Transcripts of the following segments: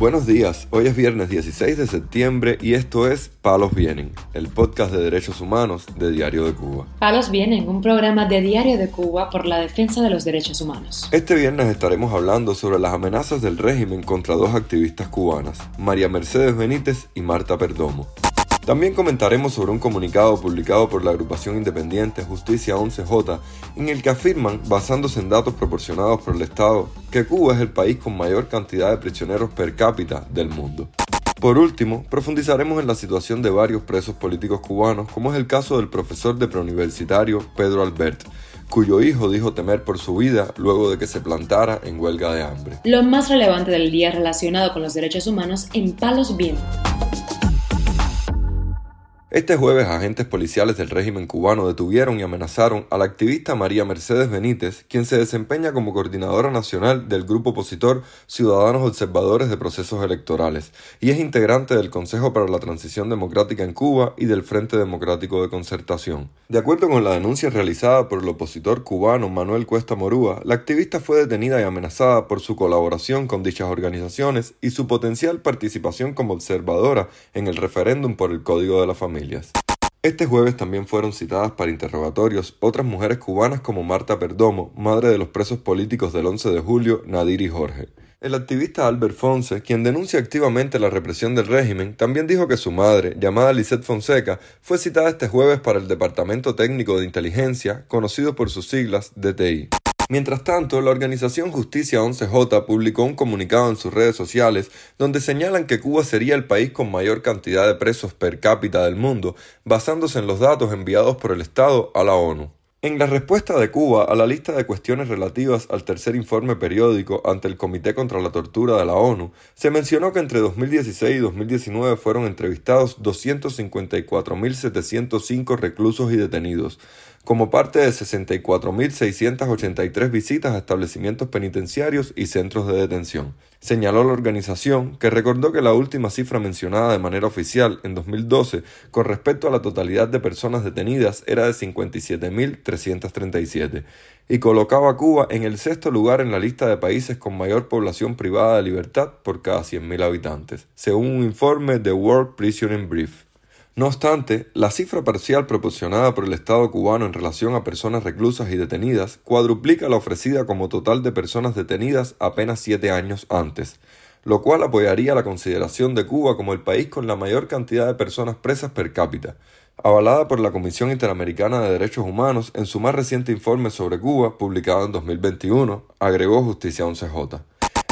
Buenos días, hoy es viernes 16 de septiembre y esto es Palos Vienen, el podcast de derechos humanos de Diario de Cuba. Palos Vienen, un programa de Diario de Cuba por la defensa de los derechos humanos. Este viernes estaremos hablando sobre las amenazas del régimen contra dos activistas cubanas, María Mercedes Benítez y Marta Perdomo. También comentaremos sobre un comunicado publicado por la agrupación independiente Justicia 11J en el que afirman, basándose en datos proporcionados por el Estado, que Cuba es el país con mayor cantidad de prisioneros per cápita del mundo. Por último, profundizaremos en la situación de varios presos políticos cubanos, como es el caso del profesor de preuniversitario Pedro Albert, cuyo hijo dijo temer por su vida luego de que se plantara en huelga de hambre. Lo más relevante del día relacionado con los derechos humanos en Palos Vientos. Este jueves agentes policiales del régimen cubano detuvieron y amenazaron a la activista María Mercedes Benítez, quien se desempeña como coordinadora nacional del grupo opositor Ciudadanos Observadores de Procesos Electorales y es integrante del Consejo para la Transición Democrática en Cuba y del Frente Democrático de Concertación. De acuerdo con la denuncia realizada por el opositor cubano Manuel Cuesta Morúa, la activista fue detenida y amenazada por su colaboración con dichas organizaciones y su potencial participación como observadora en el referéndum por el Código de la Familia. Este jueves también fueron citadas para interrogatorios otras mujeres cubanas como Marta Perdomo, madre de los presos políticos del 11 de julio, Nadir y Jorge. El activista Albert Fonse, quien denuncia activamente la represión del régimen, también dijo que su madre, llamada Lisette Fonseca, fue citada este jueves para el Departamento Técnico de Inteligencia, conocido por sus siglas DTI. Mientras tanto, la organización Justicia 11J publicó un comunicado en sus redes sociales donde señalan que Cuba sería el país con mayor cantidad de presos per cápita del mundo, basándose en los datos enviados por el Estado a la ONU. En la respuesta de Cuba a la lista de cuestiones relativas al tercer informe periódico ante el Comité contra la Tortura de la ONU, se mencionó que entre 2016 y 2019 fueron entrevistados 254.705 reclusos y detenidos, como parte de 64.683 visitas a establecimientos penitenciarios y centros de detención. Señaló la organización que recordó que la última cifra mencionada de manera oficial en 2012 con respecto a la totalidad de personas detenidas era de 57.337 y colocaba a Cuba en el sexto lugar en la lista de países con mayor población privada de libertad por cada 100.000 habitantes, según un informe de World Prisoner Brief. No obstante, la cifra parcial proporcionada por el Estado cubano en relación a personas reclusas y detenidas cuadruplica la ofrecida como total de personas detenidas apenas siete años antes, lo cual apoyaría la consideración de Cuba como el país con la mayor cantidad de personas presas per cápita, avalada por la Comisión Interamericana de Derechos Humanos en su más reciente informe sobre Cuba, publicado en 2021, agregó Justicia 11J.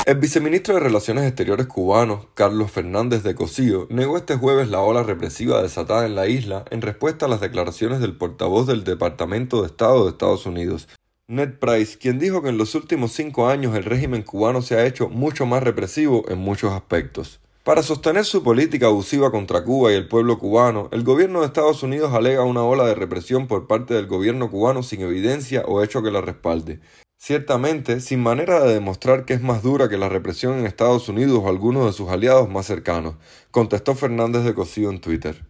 El viceministro de Relaciones Exteriores cubano, Carlos Fernández de Cosío, negó este jueves la ola represiva desatada en la isla en respuesta a las declaraciones del portavoz del Departamento de Estado de Estados Unidos, Ned Price, quien dijo que en los últimos cinco años el régimen cubano se ha hecho mucho más represivo en muchos aspectos. Para sostener su política abusiva contra Cuba y el pueblo cubano, el gobierno de Estados Unidos alega una ola de represión por parte del gobierno cubano sin evidencia o hecho que la respalde. Ciertamente, sin manera de demostrar que es más dura que la represión en Estados Unidos o algunos de sus aliados más cercanos, contestó Fernández de Cosío en Twitter.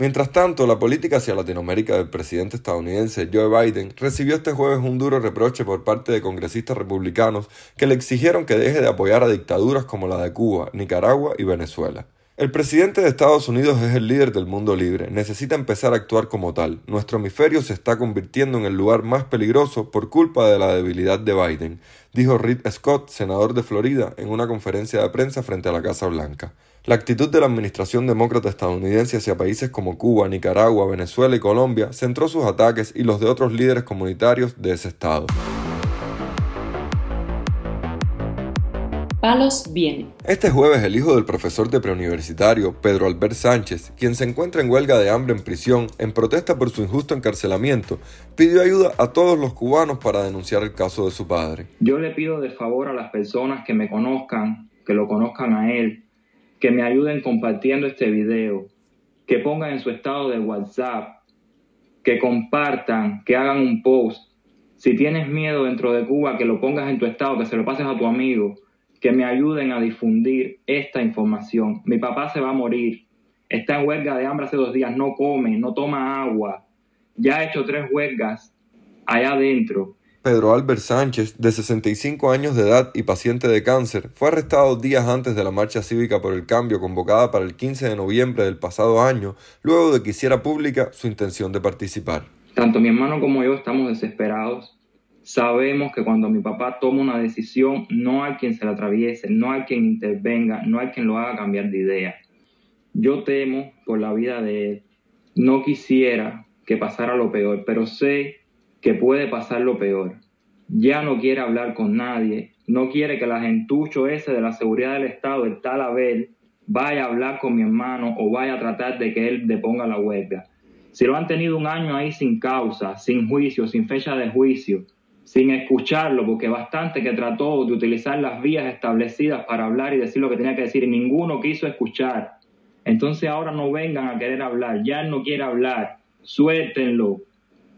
Mientras tanto, la política hacia Latinoamérica del presidente estadounidense Joe Biden recibió este jueves un duro reproche por parte de congresistas republicanos que le exigieron que deje de apoyar a dictaduras como la de Cuba, Nicaragua y Venezuela. El presidente de Estados Unidos es el líder del mundo libre, necesita empezar a actuar como tal. Nuestro hemisferio se está convirtiendo en el lugar más peligroso por culpa de la debilidad de Biden, dijo Reed Scott, senador de Florida, en una conferencia de prensa frente a la Casa Blanca. La actitud de la administración demócrata estadounidense hacia países como Cuba, Nicaragua, Venezuela y Colombia centró sus ataques y los de otros líderes comunitarios de ese estado. Palos viene. Este jueves el hijo del profesor de preuniversitario, Pedro Albert Sánchez, quien se encuentra en huelga de hambre en prisión en protesta por su injusto encarcelamiento, pidió ayuda a todos los cubanos para denunciar el caso de su padre. Yo le pido de favor a las personas que me conozcan, que lo conozcan a él, que me ayuden compartiendo este video, que pongan en su estado de WhatsApp, que compartan, que hagan un post. Si tienes miedo dentro de Cuba, que lo pongas en tu estado, que se lo pases a tu amigo que me ayuden a difundir esta información. Mi papá se va a morir. Está en huelga de hambre hace dos días, no come, no toma agua. Ya ha hecho tres huelgas allá adentro. Pedro Albert Sánchez, de 65 años de edad y paciente de cáncer, fue arrestado días antes de la marcha cívica por el cambio convocada para el 15 de noviembre del pasado año, luego de que hiciera pública su intención de participar. Tanto mi hermano como yo estamos desesperados. Sabemos que cuando mi papá toma una decisión, no hay quien se la atraviese, no hay quien intervenga, no hay quien lo haga cambiar de idea. Yo temo por la vida de él. No quisiera que pasara lo peor, pero sé que puede pasar lo peor. Ya no quiere hablar con nadie, no quiere que la gentucho ese de la seguridad del Estado, el tal Abel, vaya a hablar con mi hermano o vaya a tratar de que él deponga la huelga. Si lo han tenido un año ahí sin causa, sin juicio, sin fecha de juicio, sin escucharlo, porque bastante que trató de utilizar las vías establecidas para hablar y decir lo que tenía que decir y ninguno quiso escuchar. Entonces ahora no vengan a querer hablar, ya no quiere hablar, suéltenlo,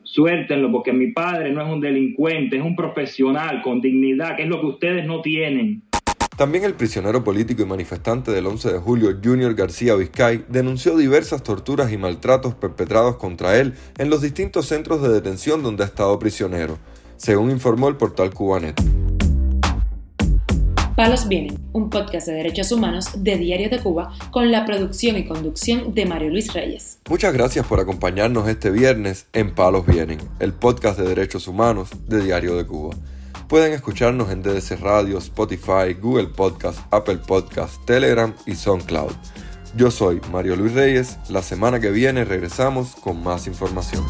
suéltenlo, porque mi padre no es un delincuente, es un profesional con dignidad, que es lo que ustedes no tienen. También el prisionero político y manifestante del 11 de julio, Junior García Vizcay, denunció diversas torturas y maltratos perpetrados contra él en los distintos centros de detención donde ha estado prisionero, según informó el portal Cubanet. Palos Vienen, un podcast de derechos humanos de Diario de Cuba con la producción y conducción de Mario Luis Reyes. Muchas gracias por acompañarnos este viernes en Palos Vienen, el podcast de derechos humanos de Diario de Cuba. Pueden escucharnos en DDC Radio, Spotify, Google Podcast, Apple Podcast, Telegram y SoundCloud. Yo soy Mario Luis Reyes. La semana que viene regresamos con más información.